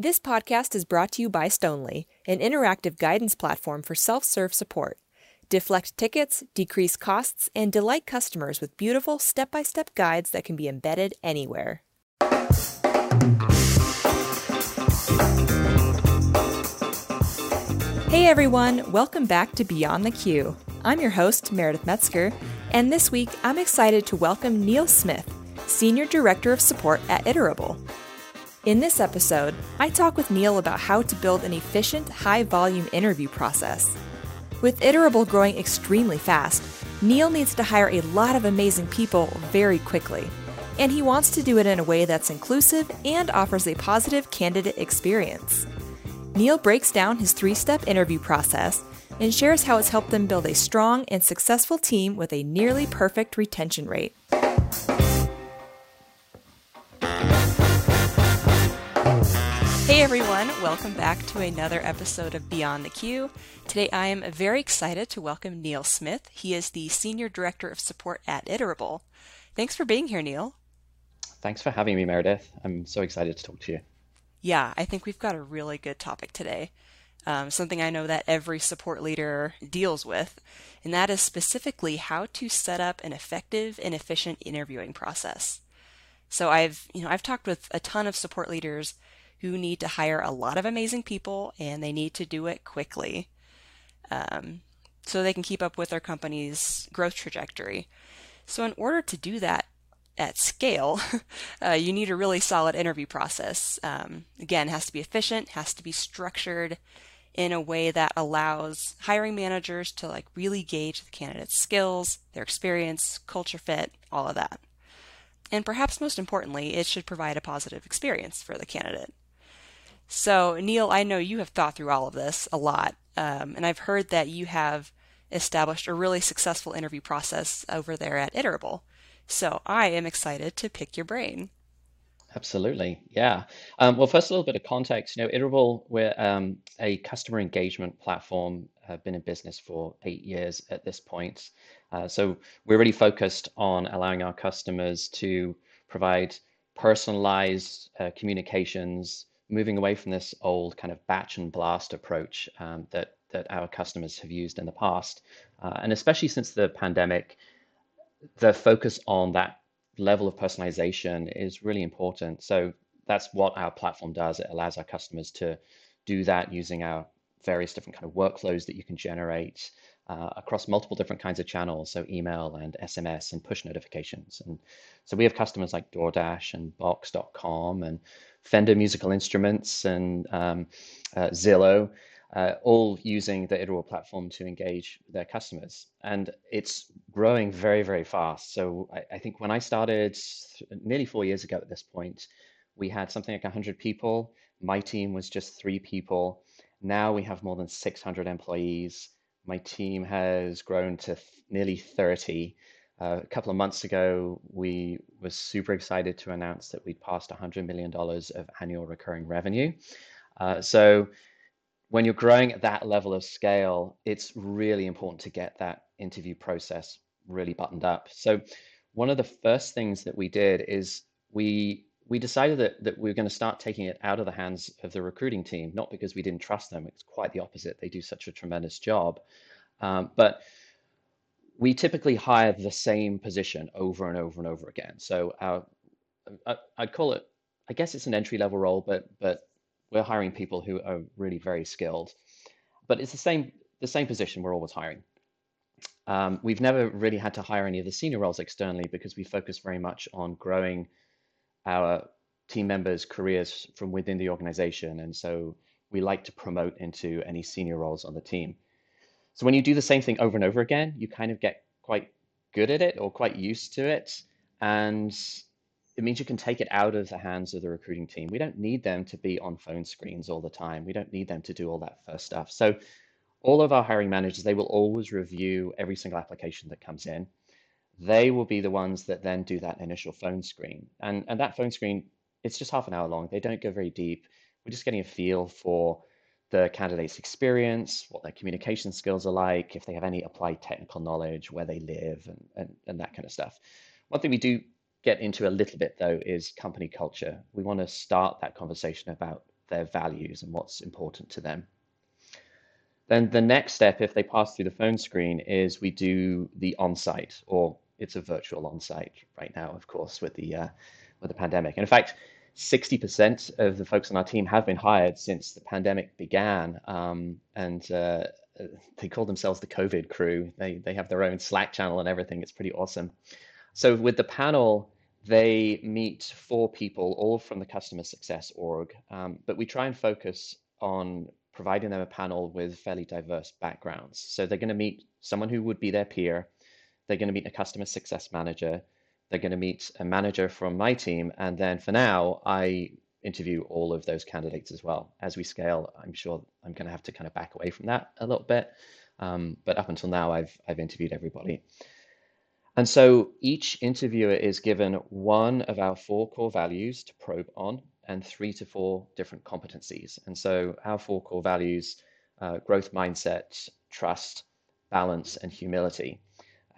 This podcast is brought to you by Stonly, an interactive guidance platform for self serve support. Deflect tickets, decrease costs, and delight customers with beautiful step by step guides that can be embedded anywhere. Hey everyone, welcome back to Beyond the Queue. I'm your host, Meredith Metzger, and this week I'm excited to welcome Neil Smith, Senior Director of Support at Iterable. In this episode, I talk with Neil about how to build an efficient, high volume interview process. With Iterable growing extremely fast, Neil needs to hire a lot of amazing people very quickly, and he wants to do it in a way that's inclusive and offers a positive candidate experience. Neil breaks down his three step interview process and shares how it's helped them build a strong and successful team with a nearly perfect retention rate. Hey everyone, welcome back to another episode of Beyond the Queue. Today I am very excited to welcome Neil Smith. He is the Senior Director of Support at Iterable. Thanks for being here, Neil. Thanks for having me, Meredith. I'm so excited to talk to you. Yeah, I think we've got a really good topic today. Um, something I know that every support leader deals with, and that is specifically how to set up an effective and efficient interviewing process. So I've, you know, I've talked with a ton of support leaders who need to hire a lot of amazing people and they need to do it quickly um, so they can keep up with their company's growth trajectory. So, in order to do that at scale, uh, you need a really solid interview process. Um, again, has to be efficient, has to be structured in a way that allows hiring managers to like really gauge the candidate's skills, their experience, culture fit, all of that. And perhaps most importantly, it should provide a positive experience for the candidate. So, Neil, I know you have thought through all of this a lot, um, and I've heard that you have established a really successful interview process over there at Iterable. So, I am excited to pick your brain. Absolutely, yeah. Um, well, first, a little bit of context. You know, Iterable, we're um, a customer engagement platform. Have been in business for eight years at this point. Uh, so we're really focused on allowing our customers to provide personalized uh, communications moving away from this old kind of batch and blast approach um, that that our customers have used in the past, uh, and especially since the pandemic, the focus on that level of personalization is really important. So that's what our platform does. It allows our customers to do that using our various different kind of workflows that you can generate uh, across multiple different kinds of channels, so email and SMS and push notifications. And so we have customers like DoorDash and Box.com and Fender Musical Instruments and um, uh, Zillow, uh, all using the Iterable platform to engage their customers. And it's growing very, very fast. So I, I think when I started nearly four years ago at this point, we had something like 100 people. My team was just three people. Now we have more than 600 employees. My team has grown to nearly 30. Uh, a couple of months ago, we were super excited to announce that we'd passed $100 million of annual recurring revenue. Uh, so when you're growing at that level of scale, it's really important to get that interview process really buttoned up. So one of the first things that we did is we we decided that, that we were going to start taking it out of the hands of the recruiting team, not because we didn't trust them. It's quite the opposite. They do such a tremendous job. Um, but we typically hire the same position over and over and over again. So our, I, I'd call it, I guess it's an entry level role, but but we're hiring people who are really very skilled. But it's the same the same position we're always hiring. Um, we've never really had to hire any of the senior roles externally because we focus very much on growing our team members' careers from within the organization, and so we like to promote into any senior roles on the team. So when you do the same thing over and over again, you kind of get quite good at it or quite used to it. And it means you can take it out of the hands of the recruiting team. We don't need them to be on phone screens all the time. We don't need them to do all that first stuff. So all of our hiring managers, they will always review every single application that comes in. They will be the ones that then do that initial phone screen. And, and that phone screen, it's just half an hour long. They don't go very deep. We're just getting a feel for the candidate's experience, what their communication skills are like, if they have any applied technical knowledge, where they live, and, and, and that kind of stuff. One thing we do get into a little bit, though, is company culture. We want to start that conversation about their values and what's important to them. Then the next step, if they pass through the phone screen, is we do the on-site, or it's a virtual on-site right now, of course, with the uh, with the pandemic. And in fact, 60% of the folks on our team have been hired since the pandemic began, um, and uh, they call themselves the COVID crew. They they have their own Slack channel and everything. It's pretty awesome. So with the panel, they meet four people, all from the customer success org, um, but we try and focus on providing them a panel with fairly diverse backgrounds. So they're going to meet someone who would be their peer. They're going to meet a customer success manager. They're going to meet a manager from my team. And then for now, I interview all of those candidates as well. As we scale, I'm sure I'm going to have to kind of back away from that a little bit. Um, but up until now, I've, I've interviewed everybody. And so each interviewer is given one of our four core values to probe on and three to four different competencies. And so our four core values, uh, growth mindset, trust, balance, and humility.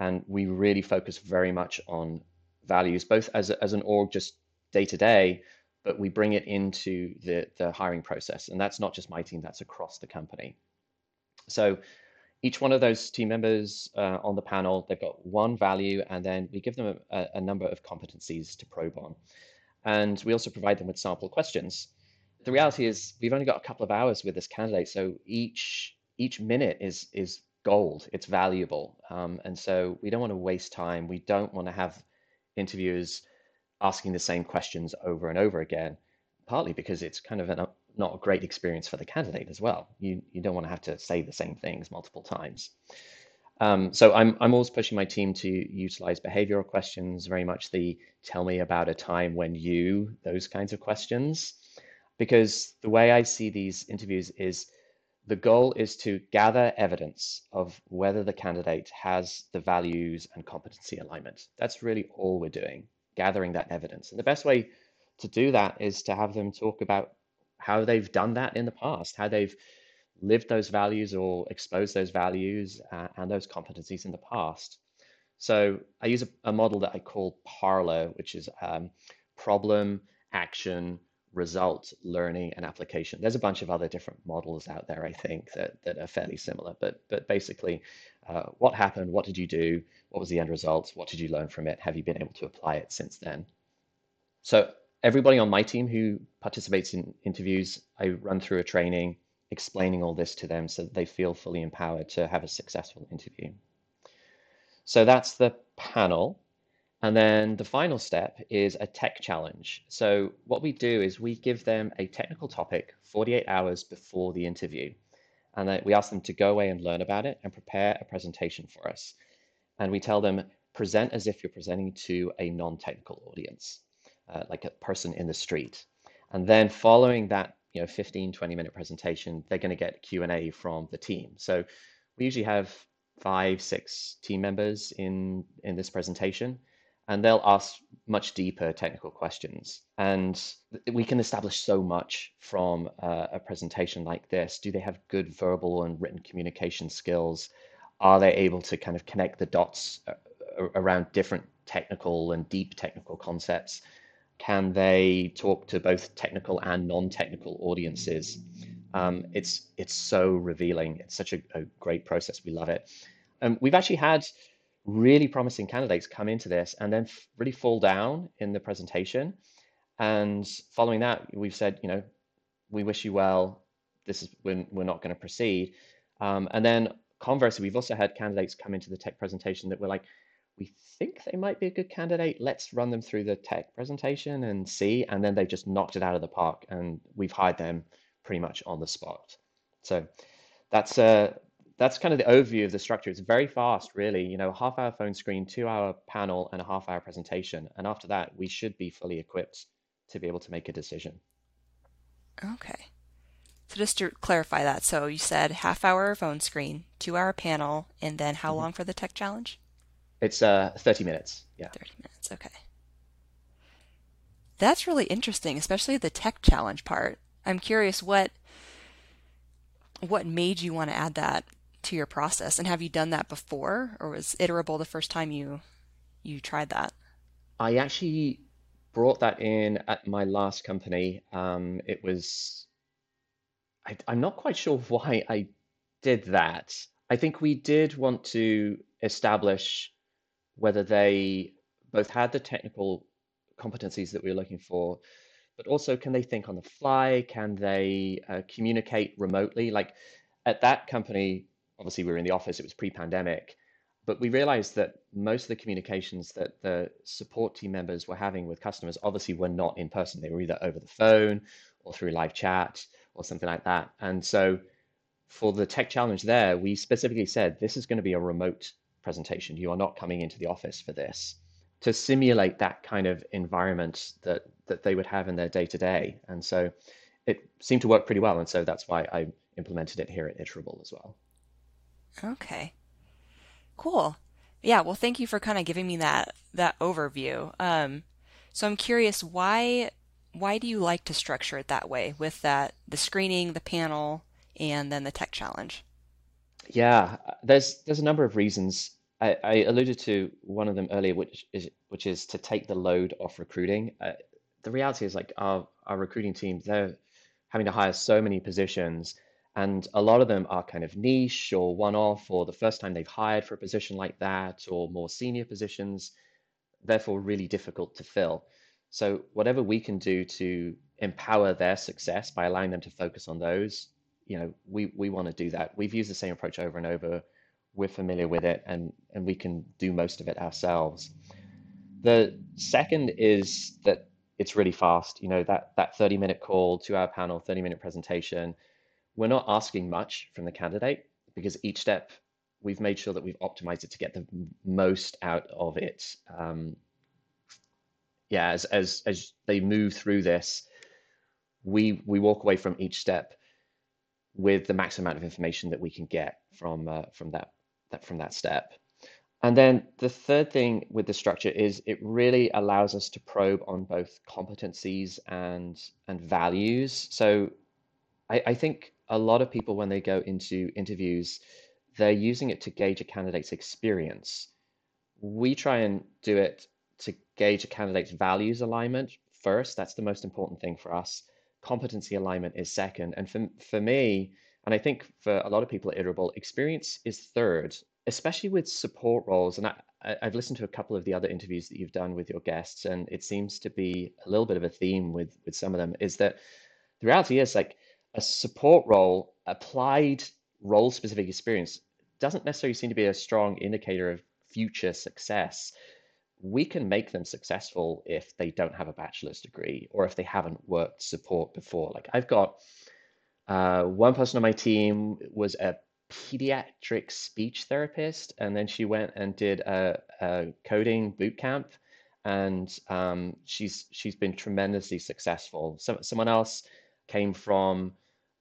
And we really focus very much on values, both as, as an org, just day to day, but we bring it into the, the hiring process. And that's not just my team, that's across the company. So each one of those team members uh, on the panel, they've got one value, and then we give them a, a number of competencies to probe on. And we also provide them with sample questions. The reality is we've only got a couple of hours with this candidate, so each each minute is is gold. It's valuable, um, and so we don't want to waste time. We don't want to have interviewers asking the same questions over and over again. Partly because it's kind of an, not a great experience for the candidate as well. You you don't want to have to say the same things multiple times. Um, so I'm, I'm always pushing my team to utilize behavioral questions, very much the tell me about a time when you, those kinds of questions. Because the way I see these interviews is the goal is to gather evidence of whether the candidate has the values and competency alignment. That's really all we're doing, gathering that evidence. And the best way to do that is to have them talk about how they've done that in the past, how they've lived those values or exposed those values uh, and those competencies in the past. So I use a, a model that I call PARLA, which is um, problem, action, result, learning, and application. There's a bunch of other different models out there, I think, that, that are fairly similar. But, but basically, uh, what happened? What did you do? What was the end result? What did you learn from it? Have you been able to apply it since then? So everybody on my team who participates in interviews, I run through a training explaining all this to them so that they feel fully empowered to have a successful interview. So that's the panel. And then the final step is a tech challenge. So what we do is we give them a technical topic 48 hours before the interview. And then we ask them to go away and learn about it and prepare a presentation for us. And we tell them, present as if you're presenting to a non-technical audience, uh, like a person in the street. And then following that you know 15 20 minute presentation they're going to get q&a from the team so we usually have five six team members in in this presentation and they'll ask much deeper technical questions and we can establish so much from a, a presentation like this do they have good verbal and written communication skills are they able to kind of connect the dots uh, around different technical and deep technical concepts can they talk to both technical and non-technical audiences? Um, it's it's so revealing. It's such a, a great process. We love it. Um, we've actually had really promising candidates come into this and then really fall down in the presentation. And following that, we've said, you know, we wish you well. This is when we're not going to proceed. Um, and then conversely, we've also had candidates come into the tech presentation that were like, we think they might be a good candidate. Let's run them through the tech presentation and see. And then they just knocked it out of the park, and we've hired them pretty much on the spot. So that's uh, that's kind of the overview of the structure. It's very fast, really. You know, half hour phone screen, two hour panel, and a half hour presentation. And after that, we should be fully equipped to be able to make a decision. Okay. So just to clarify that, so you said half hour phone screen, two hour panel, and then how mm-hmm. long for the tech challenge? It's uh 30 minutes. Yeah. 30 minutes. Okay. That's really interesting, especially the tech challenge part. I'm curious what what made you want to add that to your process and have you done that before or was Iterable the first time you you tried that? I actually brought that in at my last company. Um, it was I, I'm not quite sure why I did that. I think we did want to establish whether they both had the technical competencies that we were looking for, but also can they think on the fly? Can they uh, communicate remotely? Like at that company, obviously we were in the office, it was pre-pandemic, but we realized that most of the communications that the support team members were having with customers obviously were not in person. They were either over the phone or through live chat or something like that. And so for the tech challenge there, we specifically said this is going to be a remote presentation. You are not coming into the office for this to simulate that kind of environment that that they would have in their day to day. And so it seemed to work pretty well. And so that's why I implemented it here at Iterable as well. Okay. Cool. Yeah, well thank you for kind of giving me that that overview. Um, so I'm curious why why do you like to structure it that way with that the screening, the panel, and then the tech challenge? Yeah, there's there's a number of reasons. I, I alluded to one of them earlier, which is which is to take the load off recruiting. Uh, the reality is like our our recruiting team, they're having to hire so many positions, and a lot of them are kind of niche or one-off, or the first time they've hired for a position like that, or more senior positions, therefore really difficult to fill. So whatever we can do to empower their success by allowing them to focus on those, you know, we we want to do that. We've used the same approach over and over. We're familiar with it, and and we can do most of it ourselves. The second is that it's really fast. You know, that that 30 minute call, two hour panel, 30 minute presentation. We're not asking much from the candidate because each step we've made sure that we've optimized it to get the most out of it. Um, yeah, as as as they move through this, we we walk away from each step with the max amount of information that we can get from uh, from that that from that step. And then the third thing with the structure is it really allows us to probe on both competencies and and values. So I, I think a lot of people when they go into interviews, they're using it to gauge a candidate's experience. We try and do it to gauge a candidate's values alignment first. That's the most important thing for us. Competency alignment is second. And for, for me, and I think for a lot of people at Iterable, experience is third, especially with support roles. And I, I've listened to a couple of the other interviews that you've done with your guests, and it seems to be a little bit of a theme with with some of them. Is that the reality is like a support role applied role specific experience doesn't necessarily seem to be a strong indicator of future success we can make them successful if they don't have a bachelor's degree or if they haven't worked support before. Like I've got uh, one person on my team was a pediatric speech therapist, and then she went and did a, a coding boot camp, and um, she's she's been tremendously successful. So, someone else came from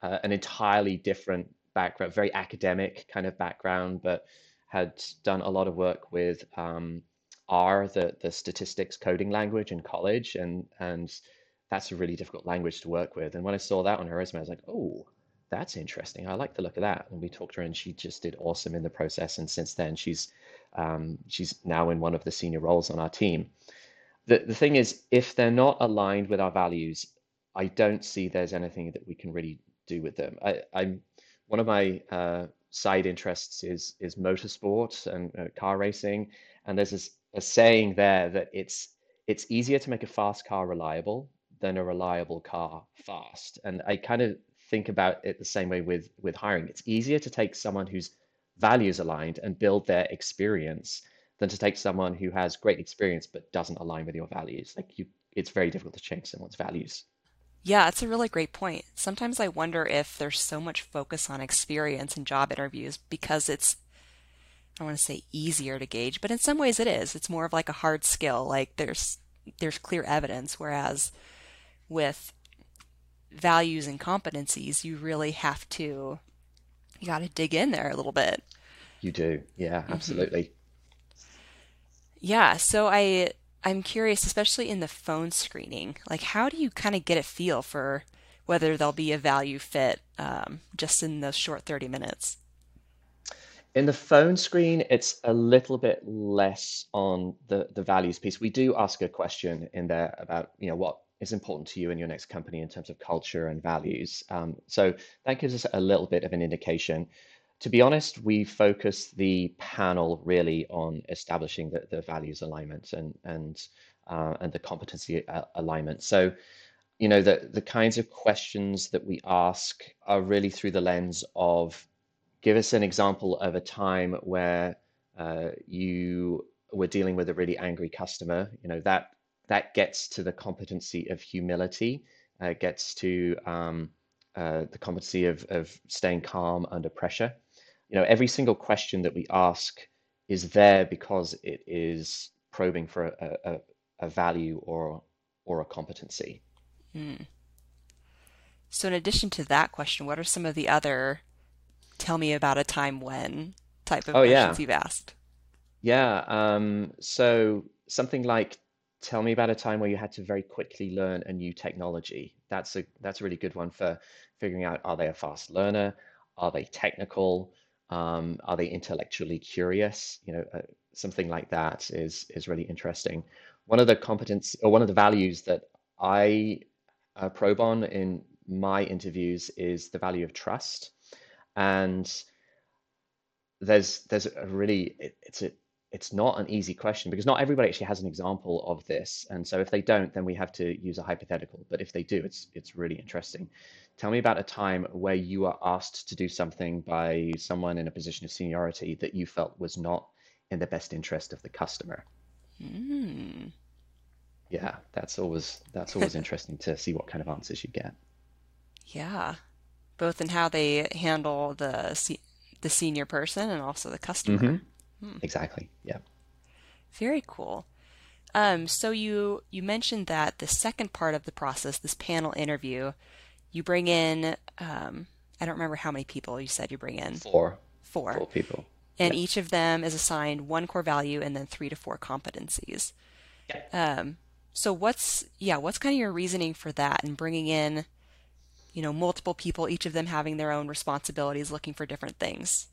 uh, an entirely different background, very academic kind of background, but had done a lot of work with um, R, the, the statistics coding language in college, and and that's a really difficult language to work with. And when I saw that on her resume, I was like, oh, that's interesting. I like the look of that. And we talked to her, and she just did awesome in the process. And since then, she's um, she's now in one of the senior roles on our team. The the thing is, if they're not aligned with our values, I don't see there's anything that we can really do with them. I, I'm one of my uh, side interests is is motorsport and uh, car racing, and there's this a saying there that it's it's easier to make a fast car reliable than a reliable car fast. And I kind of think about it the same way with with hiring. It's easier to take someone whose values aligned and build their experience than to take someone who has great experience but doesn't align with your values. Like you it's very difficult to change someone's values. Yeah, it's a really great point. Sometimes I wonder if there's so much focus on experience in job interviews because it's I want to say easier to gauge, but in some ways it is. It's more of like a hard skill. Like there's there's clear evidence, whereas with values and competencies, you really have to you got to dig in there a little bit. You do, yeah, mm-hmm. absolutely. Mm-hmm. Yeah, so I I'm curious, especially in the phone screening, like how do you kind of get a feel for whether there'll be a value fit um, just in those short 30 minutes? In the phone screen, it's a little bit less on the, the values piece. We do ask a question in there about, you know, what is important to you and your next company in terms of culture and values. Um, so that gives us a little bit of an indication. To be honest, we focus the panel really on establishing the, the values alignment and and uh, and the competency uh, alignment. So, you know, the the kinds of questions that we ask are really through the lens of give us an example of a time where uh, you were dealing with a really angry customer. You know that that gets to the competency of humility, uh, gets to um, uh, the competency of, of staying calm under pressure. You know, every single question that we ask is there because it is probing for a, a, a value or or a competency. Mm. So, in addition to that question, what are some of the other "tell me about a time when" type of oh, questions yeah. you've asked? Yeah. Um, so something like tell me about a time where you had to very quickly learn a new technology. That's a that's a really good one for figuring out are they a fast learner? Are they technical? Um, are they intellectually curious? You know, uh, something like that is is really interesting. One of the competence or one of the values that I uh, probe on in my interviews is the value of trust, and there's there's a really it, it's a it's not an easy question because not everybody actually has an example of this. And so if they don't, then we have to use a hypothetical. But if they do, it's it's really interesting. Tell me about a time where you were asked to do something by someone in a position of seniority that you felt was not in the best interest of the customer. Mm. Yeah, that's always that's always interesting to see what kind of answers you get. Yeah, both in how they handle the the senior person and also the customer. Mm-hmm. Hmm. Exactly. Yeah. Very cool. Um, so you you mentioned that the second part of the process, this panel interview, you bring in um, I don't remember how many people you said you bring in. Four. Four. Four people. And each of them is assigned one core value and then three to four competencies. Yeah. Um, so what's yeah what's kind of your reasoning for that and bringing in you know multiple people, each of them having their own responsibilities, looking for different things.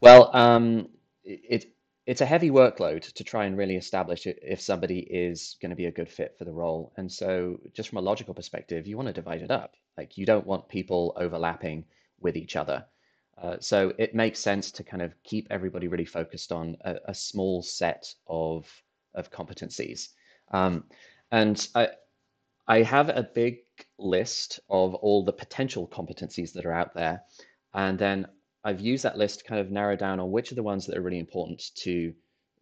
Well, um, it it's a heavy workload to try and really establish if somebody is going to be a good fit for the role. And so, just from a logical perspective, you want to divide it up. Like you don't want people overlapping with each other. Uh, so it makes sense to kind of keep everybody really focused on a, a small set of of competencies. Um, and I I have a big list of all the potential competencies that are out there, and then I've used that list to kind of narrow down on which are the ones that are really important to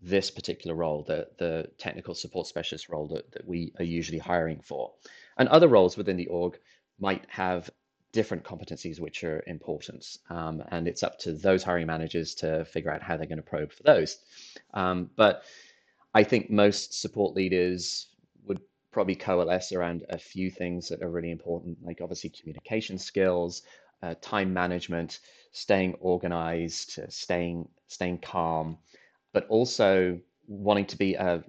this particular role, the, the technical support specialist role that, that we are usually hiring for. And other roles within the org might have different competencies which are important. Um, and it's up to those hiring managers to figure out how they're going to probe for those. Um, but I think most support leaders would probably coalesce around a few things that are really important, like obviously communication skills, uh, time management, staying organized, uh, staying staying calm, but also wanting to be a,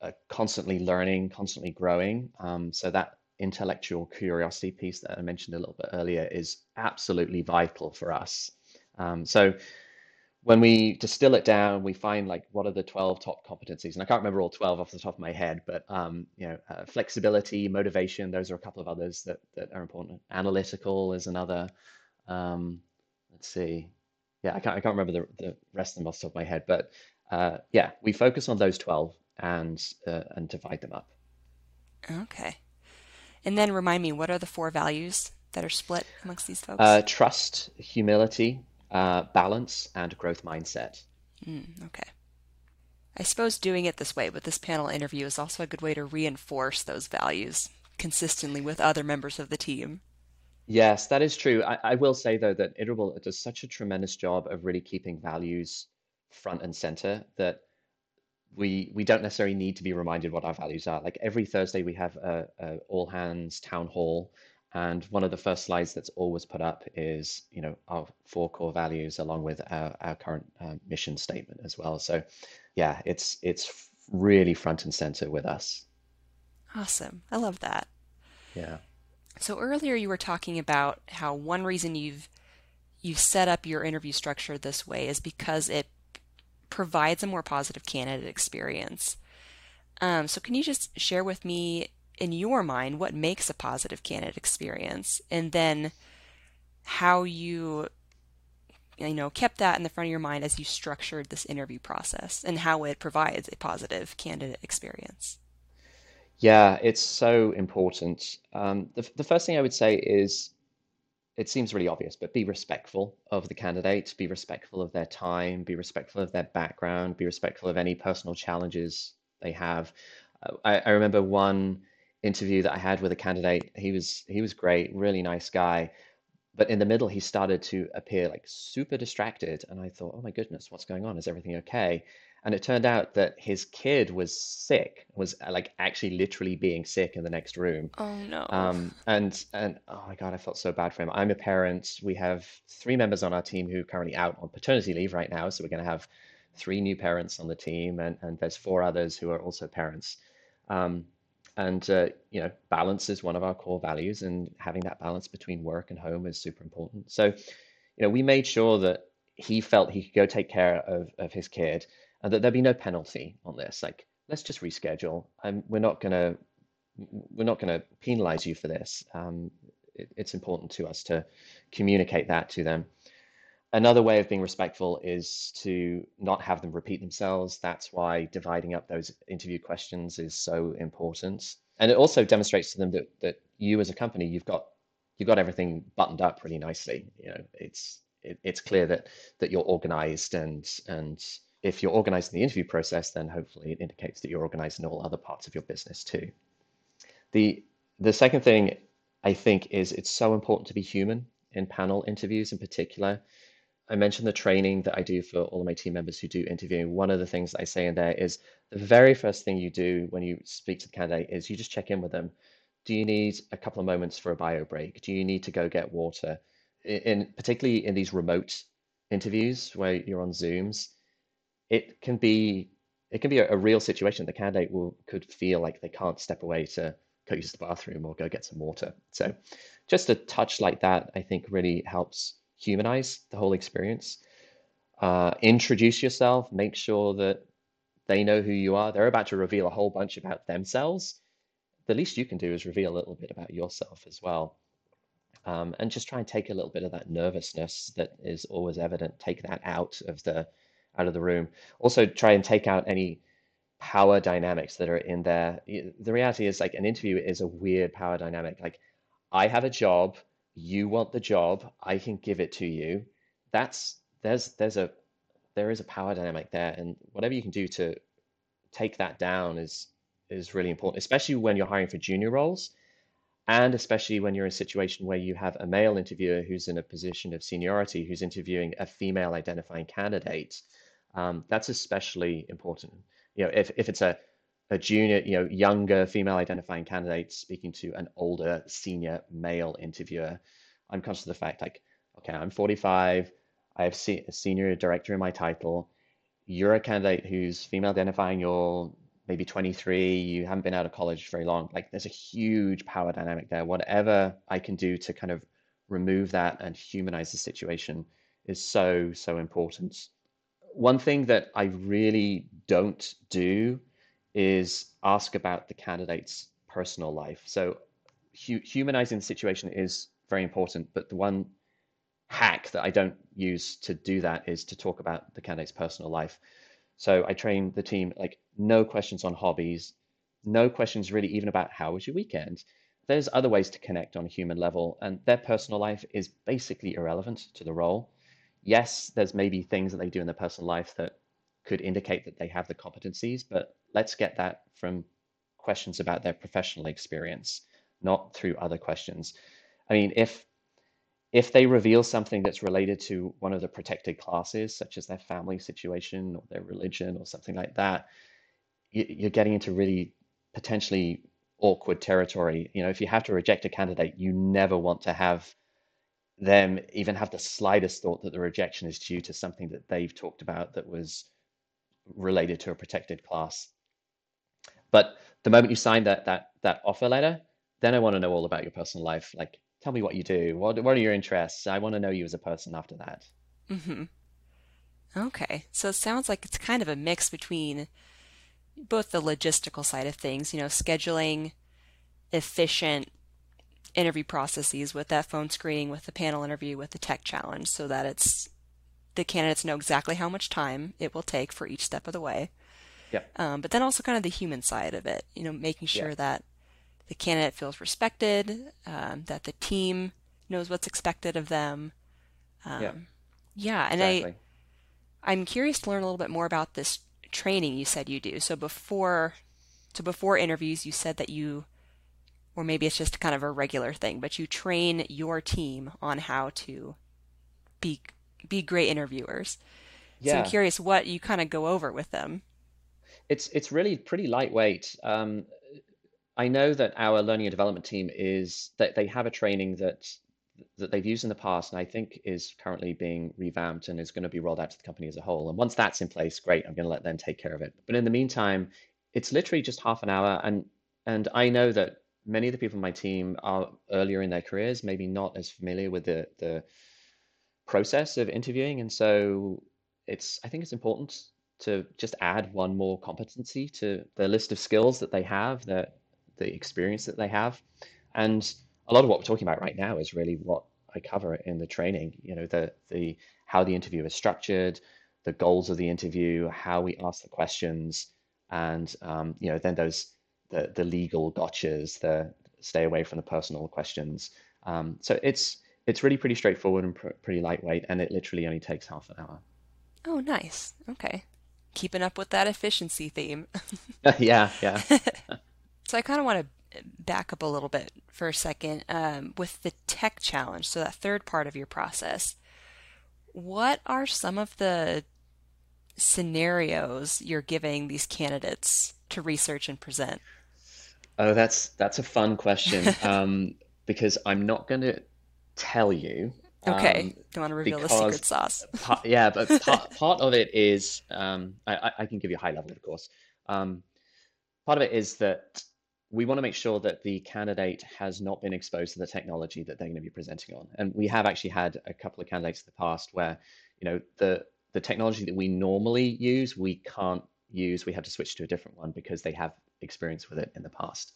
a constantly learning, constantly growing. Um, so that intellectual curiosity piece that I mentioned a little bit earlier is absolutely vital for us. Um, so when we distill it down, we find like what are the 12 top competencies, and I can't remember all 12 off the top of my head, but um, you know, uh, flexibility, motivation, those are a couple of others that that are important. Analytical is another. Um, let's see. Yeah, I can't I can't remember the, the rest of them off the top of my head, but uh, yeah, we focus on those 12 and uh, and divide them up. Okay. And then remind me, what are the four values that are split amongst these folks? Uh, trust, humility, uh, balance, and growth mindset. Mm, okay. I suppose doing it this way with this panel interview is also a good way to reinforce those values consistently with other members of the team. Yes, that is true. I, I will say though that Iterable does such a tremendous job of really keeping values front and center that we we don't necessarily need to be reminded what our values are. Like every Thursday we have a, a all hands town hall and one of the first slides that's always put up is, you know, our four core values along with our, our current uh, mission statement as well. So, yeah, it's it's really front and center with us. Awesome. I love that. Yeah. So earlier you were talking about how one reason you've you've set up your interview structure this way is because it provides a more positive candidate experience. Um, so can you just share with me in your mind, what makes a positive candidate experience, and then how you you know kept that in the front of your mind as you structured this interview process and how it provides a positive candidate experience. Yeah, it's so important. Um, the, the first thing I would say is it seems really obvious, but be respectful of the candidate, be respectful of their time, be respectful of their background, be respectful of any personal challenges they have. Uh, I, I remember one interview that I had with a candidate. He was he was great, really nice guy, but in the middle he started to appear like super distracted, and I thought, oh my goodness, what's going on? Is everything okay? And it turned out that his kid was sick, was uh, like actually literally being sick in the next room. Oh no. Um, and and oh my God, I felt so bad for him. I'm a parent. We have three members on our team who are currently out on paternity leave right now, so we're going to have three new parents on the team, and, and there's four others who are also parents. Um, and uh, you know, balance is one of our core values, and having that balance between work and home is super important. So, you know, we made sure that he felt he could go take care of, of his kid and that there'd be no penalty on this. Like, let's just reschedule. I'm, we're not gonna we're not gonna penalize you for this. Um, it, it's important to us to communicate that to them. Another way of being respectful is to not have them repeat themselves. That's why dividing up those interview questions is so important. And it also demonstrates to them that, that you as a company, you've got you've got everything buttoned up really nicely. You know, it's it, it's clear that that you're organized and and if you're organizing the interview process, then hopefully it indicates that you're organizing all other parts of your business too. The the second thing I think is it's so important to be human in panel interviews in particular. I mentioned the training that I do for all of my team members who do interviewing. One of the things that I say in there is the very first thing you do when you speak to the candidate is you just check in with them. Do you need a couple of moments for a bio break? Do you need to go get water? In particularly in these remote interviews where you're on Zooms, it can be it can be a, a, real situation. The candidate will could feel like they can't step away to go use the bathroom or go get some water. So just a touch like that, I think, really helps humanize the whole experience. Uh, introduce yourself. Make sure that they know who you are. They're about to reveal a whole bunch about themselves. The least you can do is reveal a little bit about yourself as well. Um, and just try and take a little bit of that nervousness that is always evident, take that out of the out of the room. Also, try and take out any power dynamics that are in there. The reality is, like, an interview is a weird power dynamic. Like, I have a job, you want the job, I can give it to you. That's there's there's a there is a power dynamic there, and whatever you can do to take that down is is really important, especially when you're hiring for junior roles. And especially when you're in a situation where you have a male interviewer who's in a position of seniority, who's interviewing a female identifying candidate, um, that's especially important. You know, if, if it's a, a junior, you know, younger female identifying candidate speaking to an older senior male interviewer, I'm conscious of the fact like, okay, I'm 45, I have se- a senior director in my title. You're a candidate who's female identifying, you're maybe 23, you haven't been out of college very long. Like there's a huge power dynamic there. Whatever I can do to kind of remove that and humanize the situation is so, so important one thing that I really don't do is ask about the candidate's personal life. So hu- humanizing the situation is very important, but the one hack that I don't use to do that is to talk about the candidate's personal life. So I train the team like no questions on hobbies, no questions really even about how was your weekend. There's other ways to connect on a human level, and their personal life is basically irrelevant to the role yes, there's maybe things that they do in their personal life that could indicate that they have the competencies, but let's get that from questions about their professional experience, not through other questions. I mean, if if they reveal something that's related to one of the protected classes, such as their family situation or their religion or something like that, you're getting into really potentially awkward territory. You know, if you have to reject a candidate, you never want to have them even have the slightest thought that the rejection is due to something that they've talked about that was related to a protected class. But the moment you sign that that that offer letter, then I want to know all about your personal life. Like, tell me what you do. What what are your interests? I want to know you as a person after that. Mm-hmm. Okay, so it sounds like it's kind of a mix between both the logistical side of things, you know, scheduling efficient interview processes with that phone screening, with the panel interview, with the tech challenge, so that it's the candidates know exactly how much time it will take for each step of the way. Yep. Um, but then also kind of the human side of it, you know, making sure Yeah. that the candidate feels respected, um, that the team knows what's expected of them. Um, Yeah. yeah, and Exactly. I I'm curious to learn a little bit more about this training you said you do. So before so before interviews, you said that you or maybe it's just kind of a regular thing, but you train your team on how to be be great interviewers. Yeah. So I'm curious what you kind of go over with them. It's it's really pretty lightweight. Um, I know that our learning and development team is that they have a training that that they've used in the past, and I think is currently being revamped and is going to be rolled out to the company as a whole. And once that's in place, great, I'm going to let them take care of it. But in the meantime, it's literally just half an hour, and and I know that many of the people in my team are earlier in their careers, maybe not as familiar with the the process of interviewing, and so it's I think it's important to just add one more competency to the list of skills that they have, the the experience that they have, and a lot of what we're talking about right now is really what I cover in the training. You know, the the how the interview is structured, the goals of the interview, how we ask the questions, and um, you know, then those the the legal gotchas, the stay away from the personal questions. Um, so it's it's really pretty straightforward and pr pretty lightweight, and it literally only takes half an hour. Oh, nice. Okay. Keeping up with that efficiency theme. Yeah, yeah. So I kind of want to back up a little bit for a second um, with the tech challenge. So that third part of your process. What are some of the scenarios you're giving these candidates to research and present? Oh, that's that's a fun question. Um, because I'm not going to tell you. Okay. Um, Don't want to reveal the secret sauce. part, yeah, but part part of it is um, I, I I can give you a high level, of course. Um, part of it is that we want to make sure that the candidate has not been exposed to the technology that they're going to be presenting on. And we have actually had a couple of candidates in the past where, you know, the the technology that we normally use, we can't use. We have to switch to a different one because they have experience with it in the past.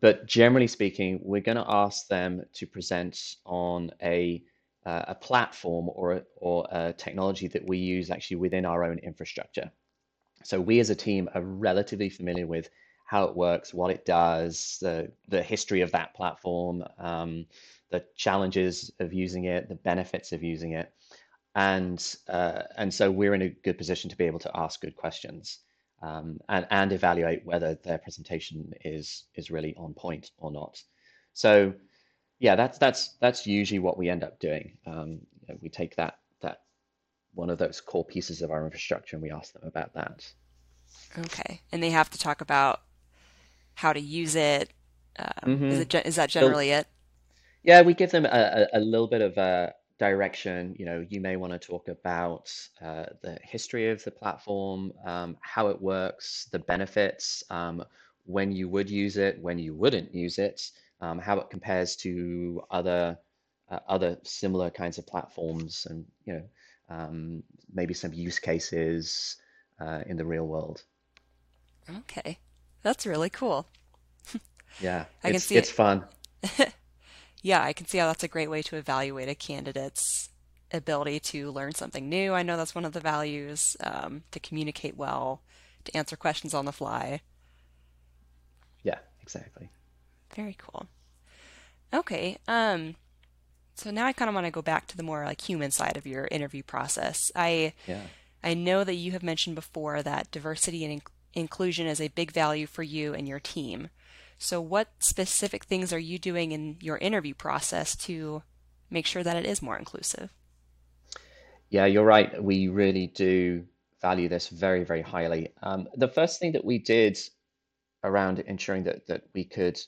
But generally speaking, we're going to ask them to present on a uh, a platform or a, or a technology that we use actually within our own infrastructure. So we as a team are relatively familiar with how it works, what it does, the the history of that platform, um, the challenges of using it, the benefits of using it, and uh, and so we're in a good position to be able to ask good questions um, and and evaluate whether their presentation is is really on point or not. So yeah, that's that's that's usually what we end up doing. Um, you know, we take that that one of those core pieces of our infrastructure and we ask them about that. Okay. And they have to talk about how to use it. Um, is hmm it, is that So generally it? yeah, we give them a, a, a little bit of a direction. You know, you may want to talk about uh, the history of the platform, um, how it works, the benefits, um, when you would use it, when you wouldn't use it, um, how it compares to other uh, other similar kinds of platforms, and you know, um, maybe some use cases uh, in the real world. Okay. That's really cool. Yeah, I can see it's it. fun. Yeah, I can see how that's a great way to evaluate a candidate's ability to learn something new. I know that's one of the values, um, to communicate well, to answer questions on the fly. Yeah, exactly. Very cool. Okay. Um, so now I kind of want to go back to the more like human side of your interview process. I Yeah. I know that you have mentioned before that diversity and inclusion is a big value for you and your team. So what specific things are you doing in your interview process to make sure that it is more inclusive? Yeah, you're right. We really do value this very, very highly. Um, the first thing that we did around ensuring that that we could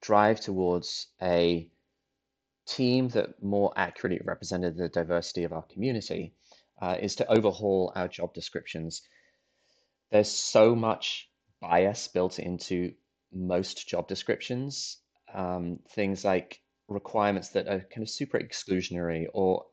drive towards a team that more accurately represented the diversity of our community uh, is to overhaul our job descriptions. There's so much bias built into most job descriptions, um, things like requirements that are kind of super exclusionary or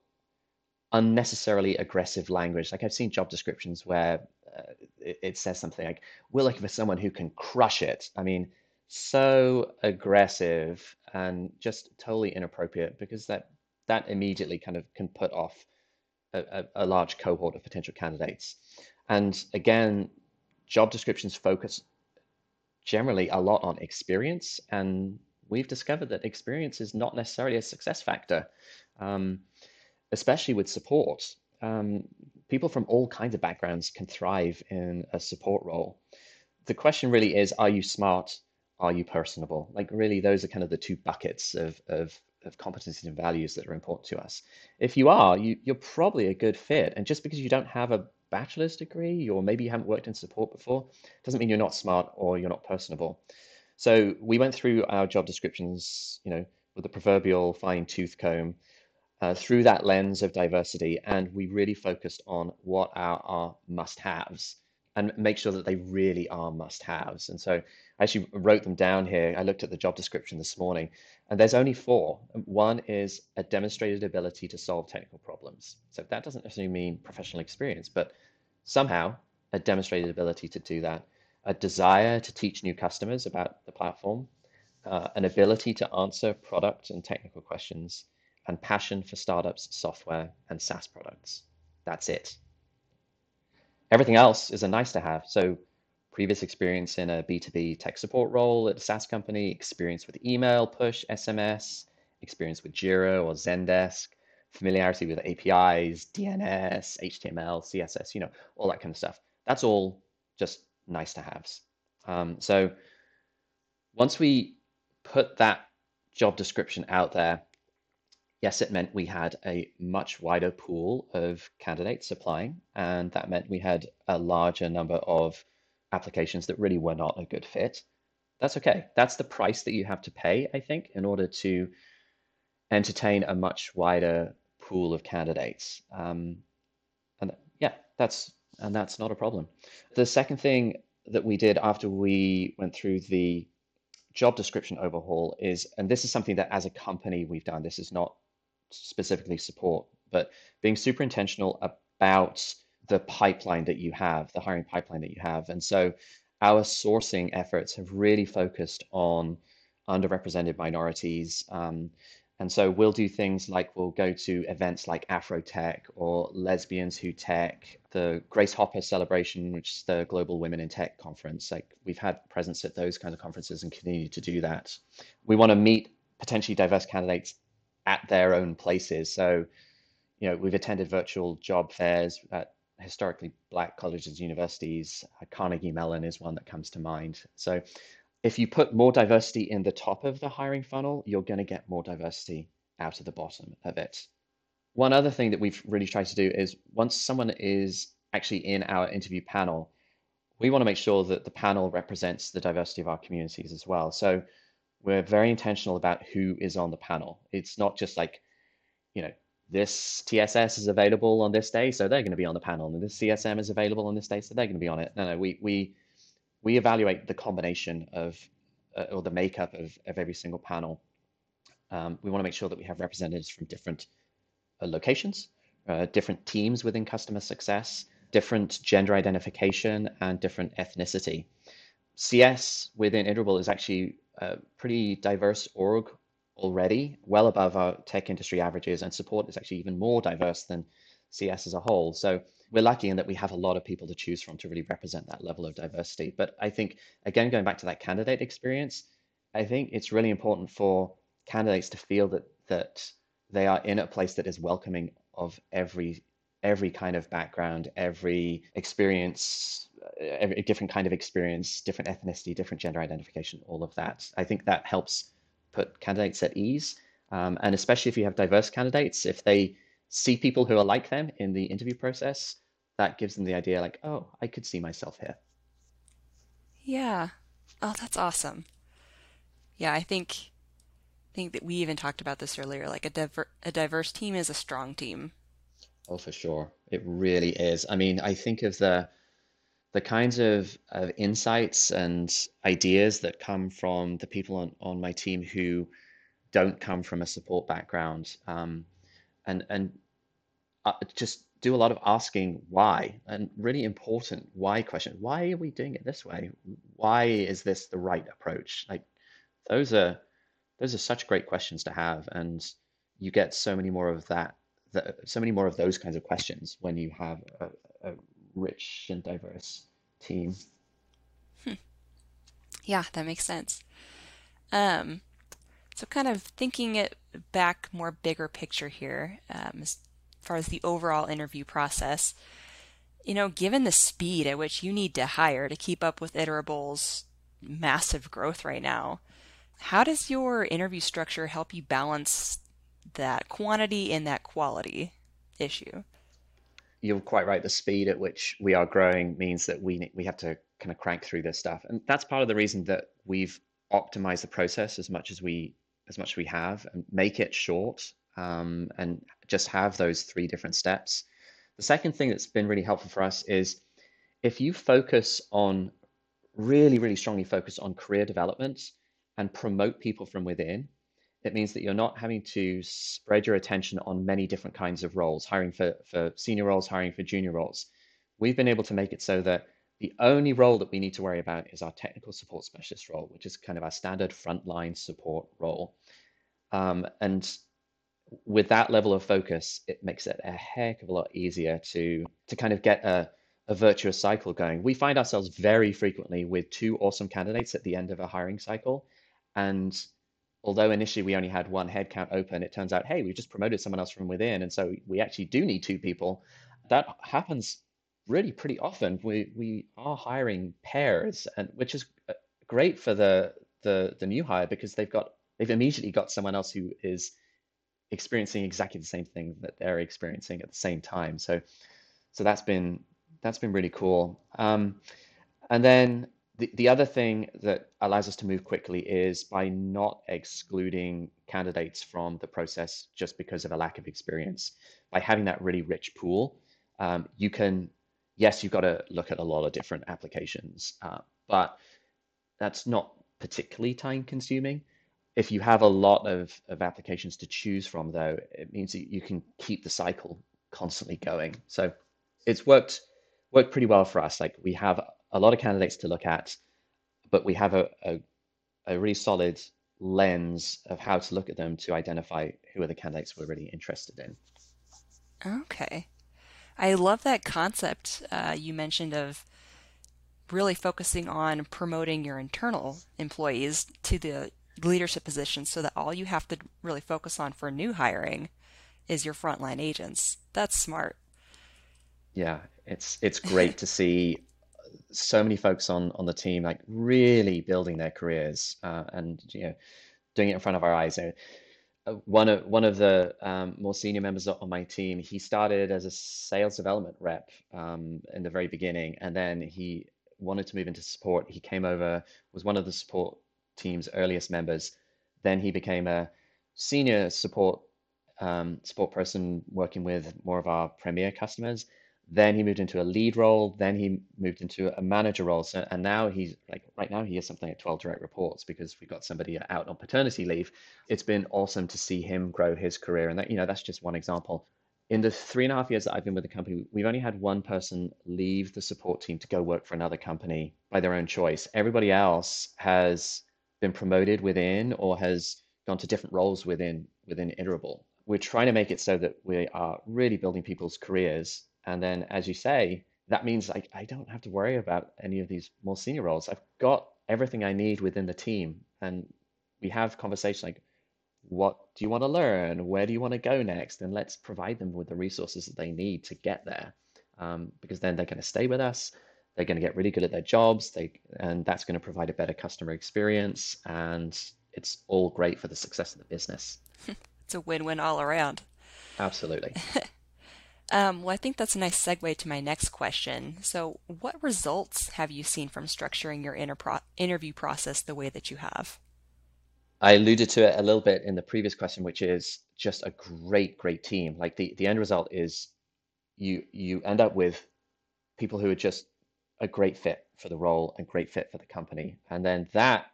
unnecessarily aggressive language. Like I've seen job descriptions where uh, it, it says something like, "We're looking for someone who can crush it." I mean, so aggressive and just totally inappropriate because that that immediately kind of can put off a, a, a large cohort of potential candidates. And again, job descriptions focus generally a lot on experience, and we've discovered that experience is not necessarily a success factor, um, especially with support. Um, people from all kinds of backgrounds can thrive in a support role. The question really is, are you smart? Are you personable? Like really, those are kind of the two buckets of, of, of competencies and values that are important to us. If you are, you, you're probably a good fit. And just because you don't have a bachelor's degree or maybe you haven't worked in support before doesn't mean you're not smart or you're not personable. So we went through our job descriptions, you know, with the proverbial fine tooth comb uh, through that lens of diversity, and we really focused on what are our must-haves and make sure that they really are must-haves. And so I actually wrote them down here. I looked at the job description this morning, and there's only four. One is a demonstrated ability to solve technical problems. So that doesn't necessarily mean professional experience, but somehow a demonstrated ability to do that, a desire to teach new customers about the platform, uh, an ability to answer product and technical questions, and passion for startups, software, and SaaS products. That's it. Everything else is a nice to have. So previous experience in a B2B tech support role at a SaaS company, experience with email, push, SMS, experience with Jira or Zendesk, familiarity with APIs, DNS, HTML, CSS, you know, all that kind of stuff. That's all just nice to haves. Um, so once we put that job description out there, yes, it meant we had a much wider pool of candidates applying, and that meant we had a larger number of applications that really were not a good fit. That's okay. That's the price that you have to pay, I think, in order to entertain a much wider pool of candidates. Um, and yeah, that's and that's not a problem. The second thing that we did after we went through the job description overhaul is, and this is something that as a company we've done, this is not specifically support, but being super intentional about the pipeline that you have, the hiring pipeline that you have. And so our sourcing efforts have really focused on underrepresented minorities. Um, and so we'll do things like we'll go to events like Afrotech or Lesbians Who Tech, the Grace Hopper celebration, which is the Global Women in Tech conference. Like we've had presence at those kinds of conferences and continue to do that. We want to meet potentially diverse candidates at their own places. So, you know, we've attended virtual job fairs at historically black colleges and universities. Uh, Carnegie Mellon is one that comes to mind. So, if you put more diversity in the top of the hiring funnel, you're going to get more diversity out of the bottom of it. One other thing that we've really tried to do is once someone is actually in our interview panel, we want to make sure that the panel represents the diversity of our communities as well. So we're very intentional about who is on the panel. It's not just like, you know, this TSS is available on this day, so they're going to be on the panel, and this CSM is available on this day, so they're going to be on it. No, no, we we we evaluate the combination of uh, or the makeup of of every single panel. Um, we want to make sure that we have representatives from different uh, locations, uh, different teams within customer success, different gender identification, and different ethnicity. CS within Iterable is actually a pretty diverse org already, well above our tech industry averages, and support is actually even more diverse than CS as a whole. So we're lucky in that we have a lot of people to choose from to really represent that level of diversity. But I think, again, going back to that candidate experience, I think it's really important for candidates to feel that that they are in a place that is welcoming of every every kind of background, every experience, every different kind of experience, different ethnicity, different gender identification, all of that. I think that helps put candidates at ease. Um, and especially if you have diverse candidates, if they see people who are like them in the interview process, that gives them the idea like, oh, I could see myself here. Yeah. Oh, that's awesome. Yeah, I think I think that we even talked about this earlier. Like a diver- a diverse team is a strong team. Oh, for sure. It really is. I mean, I think of the the kinds of, of insights and ideas that come from the people on, on my team who don't come from a support background. Um, and and uh, just do a lot of asking why and really important why question. Why are we doing it this way? Why is this the right approach? Like those are those are such great questions to have, and you get so many more of that, so many more of those kinds of questions when you have a, a rich and diverse team. Hmm. Yeah, that makes sense. Um, so kind of thinking it back more bigger picture here, um, as far as the overall interview process, you know, given the speed at which you need to hire to keep up with Iterable's massive growth right now, how does your interview structure help you balance that quantity and that quality issue? You're quite right. The speed at which we are growing means that we we have to kind of crank through this stuff, and that's part of the reason that we've optimized the process as much as we as much as we have, and make it short, um, and just have those three different steps. The second thing that's been really helpful for us is if you focus on really, really strongly focus on career development and promote people from within, it means that you're not having to spread your attention on many different kinds of roles, hiring for, for senior roles, hiring for junior roles. We've been able to make it so that the only role that we need to worry about is our technical support specialist role, which is kind of our standard frontline support role. Um, and with that level of focus, it makes it a heck of a lot easier to to kind of get a, a virtuous cycle going. We find ourselves very frequently with two awesome candidates at the end of a hiring cycle. And although initially we only had one headcount open, it turns out, hey, we've just promoted someone else from within. And so we actually do need two people. That happens really pretty often. We we are hiring pairs, and which is uh, great for the the the new hire because they've got they've immediately got someone else who is experiencing exactly the same thing that they're experiencing at the same time. So so that's been that's been really cool. Um, and then the, the other thing that allows us to move quickly is by not excluding candidates from the process just because of a lack of experience. By having that really rich pool, um, you can, yes, you've got to look at a lot of different applications, uh, but that's not particularly time consuming. If you have a lot of, of applications to choose from, though, it means that you can keep the cycle constantly going. So it's worked worked pretty well for us. Like we have a lot of candidates to look at, but we have a, a, a really solid lens of how to look at them to identify who are the candidates we're really interested in. Okay. I love that concept uh, you mentioned of really focusing on promoting your internal employees to the leadership positions so that all you have to really focus on for new hiring is your frontline agents. That's smart. Yeah, it's it's great to see so many folks on on the team like really building their careers uh, and you know doing it in front of our eyes. Uh, one of one of the um, more senior members on my team, he started as a sales development rep um, in the very beginning, and then he wanted to move into support. He came over, was one of the support team's earliest members. Then he became a senior support um, support person working with more of our premier customers then he moved into a lead role. Then he moved into a manager role. So, and now he's like, right now he has something like 12 direct reports because we got somebody out on paternity leave. It's been awesome to see him grow his career. And that, you know, that's just one example. In the three and a half years that I've been with the company, we've only had one person leave the support team to go work for another company by their own choice. Everybody else has been promoted within or has gone to different roles within within Iterable. We're trying to make it so that we are really building people's careers and then, as you say, that means I, I don't have to worry about any of these more senior roles. I've got everything I need within the team. And we have conversations like, what do you want to learn? Where do you want to go next? And let's provide them with the resources that they need to get there. Um, because then they're going to stay with us. They're going to get really good at their jobs. They, and that's going to provide a better customer experience. And it's all great for the success of the business. it's a win win all around. Absolutely. Um, well, I think that's a nice segue to my next question. So, what results have you seen from structuring your inter- interview process the way that you have? I alluded to it a little bit in the previous question, which is just a great, great team. Like the, the end result is you you end up with people who are just a great fit for the role and great fit for the company. And then that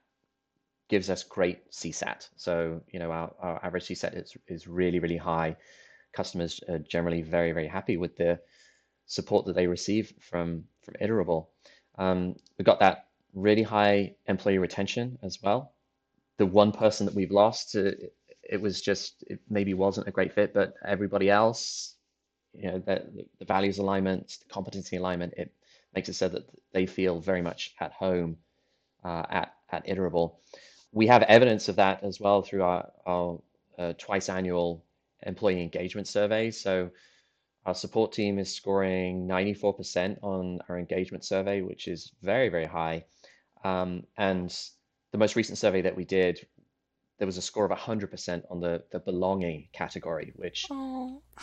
gives us great CSAT. So, you know, our, our average CSAT is, is really, really high. Customers are generally very, very happy with the support that they receive from from Iterable. Um, we got that really high employee retention as well. The one person that we've lost, uh, it was just it maybe wasn't a great fit, but everybody else, you know, the, the values alignment, the competency alignment, it makes it so that they feel very much at home uh, at at Iterable. We have evidence of that as well through our, our uh, twice annual employee engagement survey. So our support team is scoring 94% on our engagement survey, which is very, very high. Um, and the most recent survey that we did, there was a score of 100% on the, the belonging category, which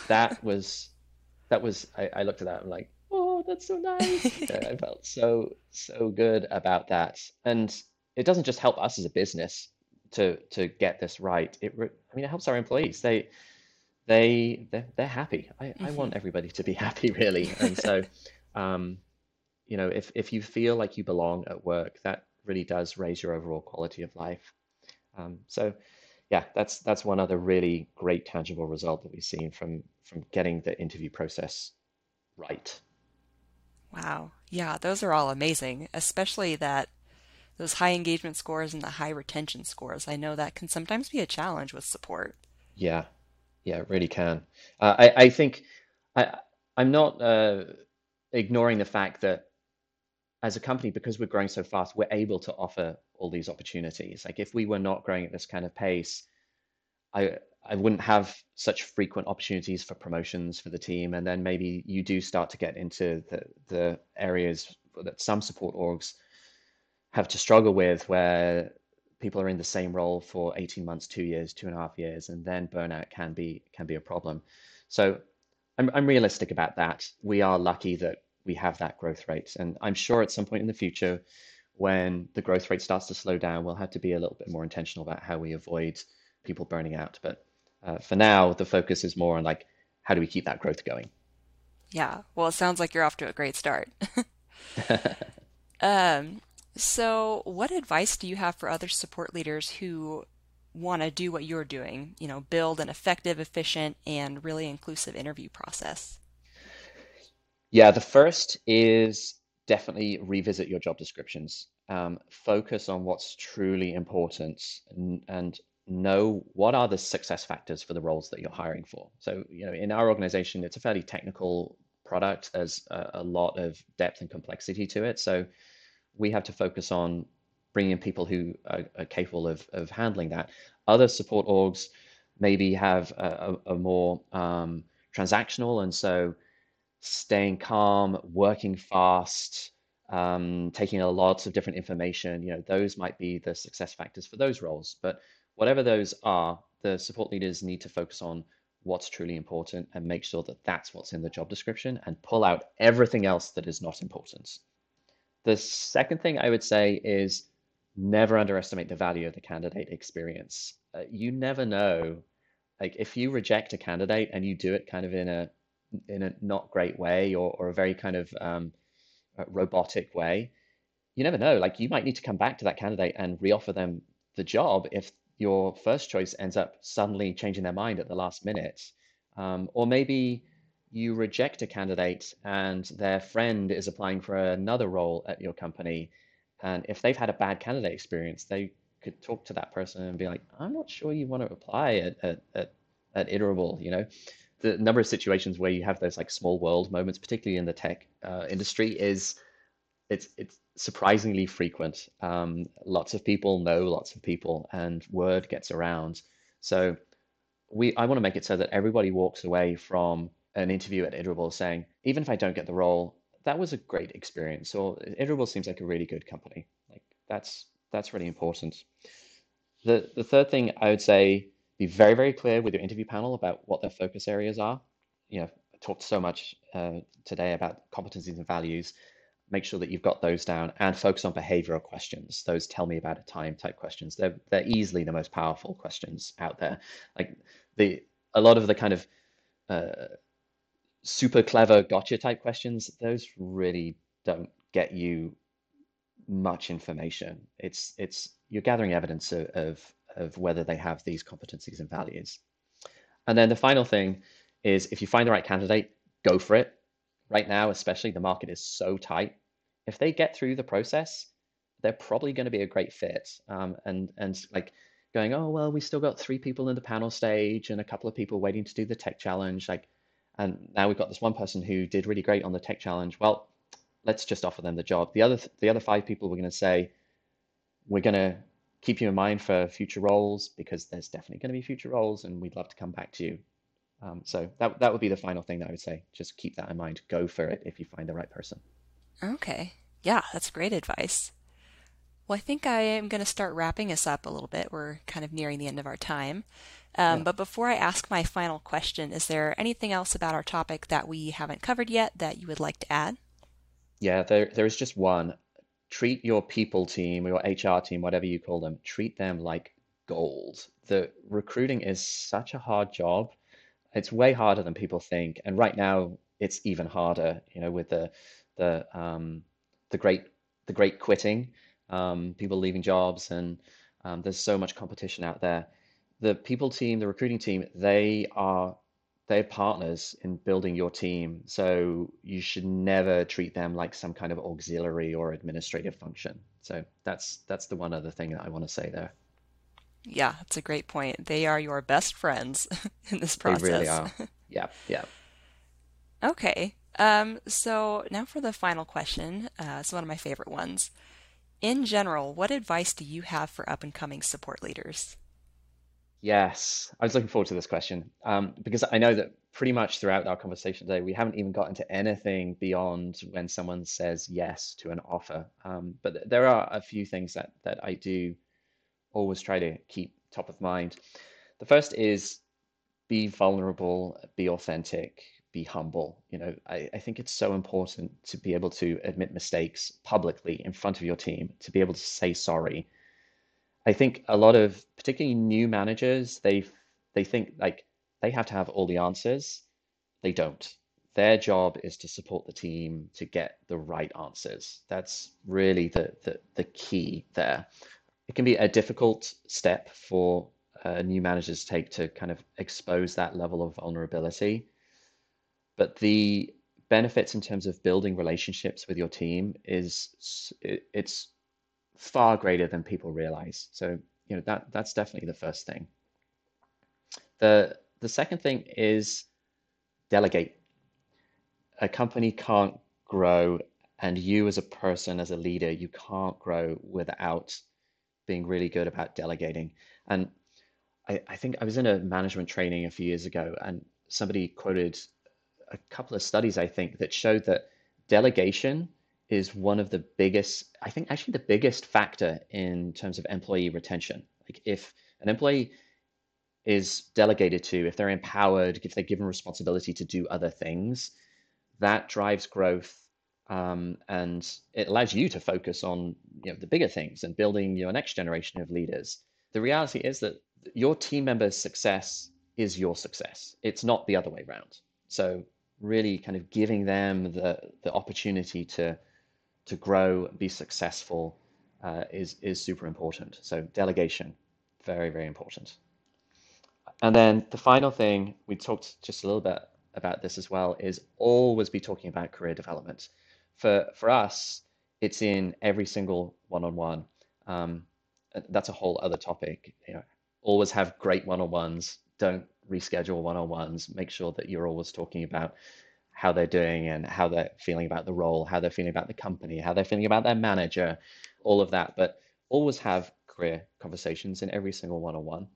that was, that was, I, I looked at that and I'm like, oh, that's so nice. I felt so, so good about that. And it doesn't just help us as a business to, to get this right. It, I mean, it helps our employees. They, they they're, they're happy. I, mm-hmm. I want everybody to be happy, really. And so, um, you know, if if you feel like you belong at work, that really does raise your overall quality of life. Um, so, yeah, that's that's one other really great tangible result that we've seen from from getting the interview process right. Wow. Yeah, those are all amazing, especially that those high engagement scores and the high retention scores. I know that can sometimes be a challenge with support. Yeah, yeah, it really can. Uh, I, I think I, I'm not uh, ignoring the fact that as a company, because we're growing so fast, we're able to offer all these opportunities. Like if we were not growing at this kind of pace, I I wouldn't have such frequent opportunities for promotions for the team. And then maybe you do start to get into the the areas that some support orgs have to struggle with, where people are in the same role for 18 months, two years, two and a half years, and then burnout can be can be a problem. So I'm I'm realistic about that. We are lucky that we have that growth rate, and I'm sure at some point in the future, when the growth rate starts to slow down, we'll have to be a little bit more intentional about how we avoid people burning out. But uh, for now, the focus is more on like how do we keep that growth going. Yeah, well, it sounds like you're off to a great start. um, so, what advice do you have for other support leaders who want to do what you're doing, you know, build an effective, efficient, and really inclusive interview process? Yeah, the first is definitely revisit your job descriptions. Um, focus on what's truly important and, and know what are the success factors for the roles that you're hiring for. So, you know, in our organization, it's a fairly technical product. There's a, a lot of depth and complexity to it. So, we have to focus on bringing in people who are, are capable of, of handling that. Other support orgs maybe have a, a, a more um, transactional, and so staying calm, working fast, um, taking a lot of different information, you know, those might be the success factors for those roles. But whatever those are, the support leaders need to focus on what's truly important and make sure that that's what's in the job description and pull out everything else that is not important. The second thing I would say is never underestimate the value of the candidate experience. Uh, you never know, like if you reject a candidate and you do it kind of in a in a not great way or, or a very kind of um, robotic way, you never know. Like you might need to come back to that candidate and reoffer them the job if your first choice ends up suddenly changing their mind at the last minute. Um, or maybe you reject a candidate and their friend is applying for another role at your company, and if they've had a bad candidate experience, they could talk to that person and be like, I'm not sure you want to apply at, at, at, at Iterable, you know? The number of situations where you have those like small world moments, particularly in the tech uh, industry, is it's it's surprisingly frequent. Um, lots of people know lots of people, and word gets around. So we I want to make it so that everybody walks away from an interview at Iterable saying, even if I don't get the role, that was a great experience. Or Iterable seems like a really good company. Like that's that's really important. The the third thing I would say, be very very clear with your interview panel about what their focus areas are. You know, I talked so much uh, today about competencies and values. Make sure that you've got those down and focus on behavioral questions. Those tell me about a time type questions. They're they're easily the most powerful questions out there. Like the a lot of the kind of uh, super clever gotcha type questions, those really don't get you much information. It's it's you're gathering evidence of, of, of whether they have these competencies and values. And then the final thing is if you find the right candidate, go for it. Right now, especially, the market is so tight. If they get through the process, they're probably going to be a great fit. Um, and and like going, oh well, we still got three people in the panel stage and a couple of people waiting to do the tech challenge. Like, and now we've got this one person who did really great on the tech challenge. Well, let's just offer them the job. The other the other five people we're going to say, we're going to keep you in mind for future roles because there's definitely going to be future roles, and we'd love to come back to you. Um, so that that would be the final thing that I would say. Just keep that in mind. Go for it if you find the right person. Okay. Yeah, that's great advice. Well, I think I am going to start wrapping us up a little bit. We're kind of nearing the end of our time. Um, yeah. But before I ask my final question, is there anything else about our topic that we haven't covered yet that you would like to add? Yeah, there there is just one. Treat your people team or your HR team, whatever you call them, treat them like gold. The recruiting is such a hard job. It's way harder than people think, and right now it's even harder. You know, with the the um, the great the great quitting, um, people leaving jobs, and um, there's so much competition out there. The people team, the recruiting team, they are they're partners in building your team. So you should never treat them like some kind of auxiliary or administrative function. So that's that's the one other thing that I want to say there. Yeah, that's a great point. They are your best friends in this process. They really are. Yeah, yeah. okay. Um, so now for the final question. Uh, it's one of my favorite ones. In general, what advice do you have for up and coming support leaders? Yes, I was looking forward to this question um, because I know that pretty much throughout our conversation today, we haven't even gotten to anything beyond when someone says yes to an offer. Um, but th- there are a few things that that I do always try to keep top of mind. The first is be vulnerable, be authentic, be humble. You know, I, I think it's so important to be able to admit mistakes publicly in front of your team, to be able to say sorry I think a lot of particularly new managers, they they think like they have to have all the answers. They don't. Their job is to support the team to get the right answers. That's really the the, the key there. It can be a difficult step for uh, new managers to take to kind of expose that level of vulnerability. But the benefits in terms of building relationships with your team is it's far greater than people realize. So, you know, that that's definitely the first thing. The the second thing is delegate. A company can't grow and you as a person as a leader, you can't grow without being really good about delegating. And I, I think I was in a management training a few years ago and somebody quoted a couple of studies, I think, that showed that delegation is one of the biggest, I think actually the biggest factor in terms of employee retention. Like if an employee is delegated to, if they're empowered, if they're given responsibility to do other things, that drives growth um, and it allows you to focus on you know the bigger things and building your next generation of leaders. The reality is that your team members' success is your success. It's not the other way around. So really kind of giving them the the opportunity to to grow, and be successful uh, is is super important. So delegation, very very important. And then the final thing we talked just a little bit about this as well is always be talking about career development. For for us, it's in every single one-on-one. Um, that's a whole other topic. You know, always have great one-on-ones. Don't reschedule one-on-ones. Make sure that you're always talking about how they're doing and how they're feeling about the role, how they're feeling about the company, how they're feeling about their manager, all of that. But always have career conversations in every single one on one.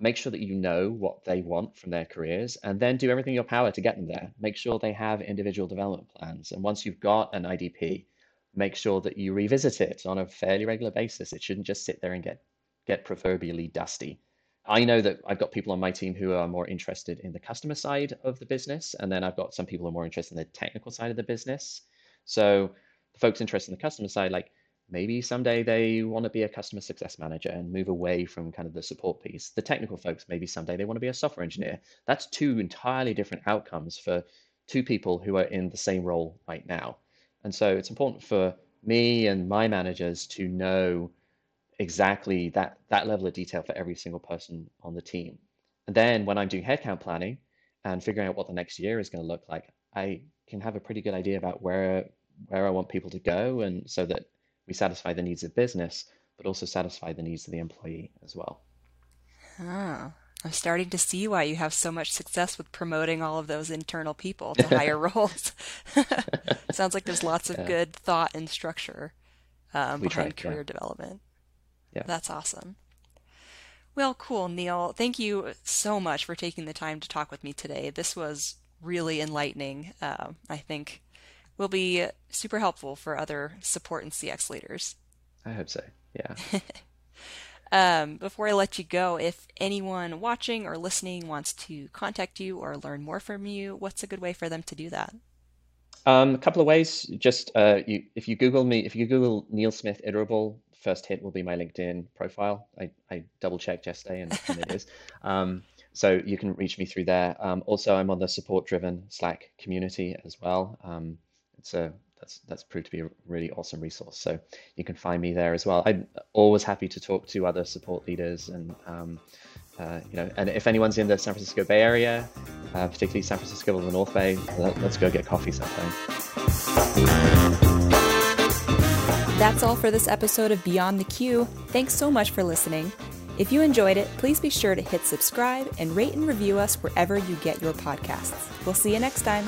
make sure that you know what they want from their careers and then do everything in your power to get them there. Make sure they have individual development plans. And once you've got an IDP, make sure that you revisit it on a fairly regular basis. It shouldn't just sit there and get get proverbially dusty. I know that I've got people on my team who are more interested in the customer side of the business, and then I've got some people who are more interested in the technical side of the business. So the folks interested in the customer side, like maybe someday they want to be a customer success manager and move away from kind of the support piece. The technical folks, maybe someday they want to be a software engineer. That's two entirely different outcomes for two people who are in the same role right now. And so it's important for me and my managers to know exactly that that level of detail for every single person on the team. And then when I'm doing headcount planning and figuring out what the next year is going to look like, I can have a pretty good idea about where where I want people to go, and so that we satisfy the needs of business, but also satisfy the needs of the employee as well. Oh, I'm starting to see why you have so much success with promoting all of those internal people to higher roles. Sounds like there's lots of yeah. good thought and structure um, behind career yeah. development. Yeah. That's awesome. Well, cool, Neil. Thank you so much for taking the time to talk with me today. This was really enlightening. Uh, I think will be super helpful for other support and CX leaders. I hope so. Yeah. um, before I let you go, if anyone watching or listening wants to contact you or learn more from you, what's a good way for them to do that? Um, a couple of ways. Just uh, you, if you Google me, if you Google Neil Smith Iterable, first hit will be my LinkedIn profile. I, I double checked yesterday, and, and it is. Um, so you can reach me through there. Um, also, I'm on the support-driven Slack community as well. Um, it's a that's that's proved to be a really awesome resource. So you can find me there as well. I'm always happy to talk to other support leaders, and um, uh, you know, and if anyone's in the San Francisco Bay Area, uh, particularly San Francisco or the North Bay, let, let's go get coffee sometime. That's all for this episode of Beyond the Queue. Thanks so much for listening. If you enjoyed it, please be sure to hit subscribe and rate and review us wherever you get your podcasts. We'll see you next time.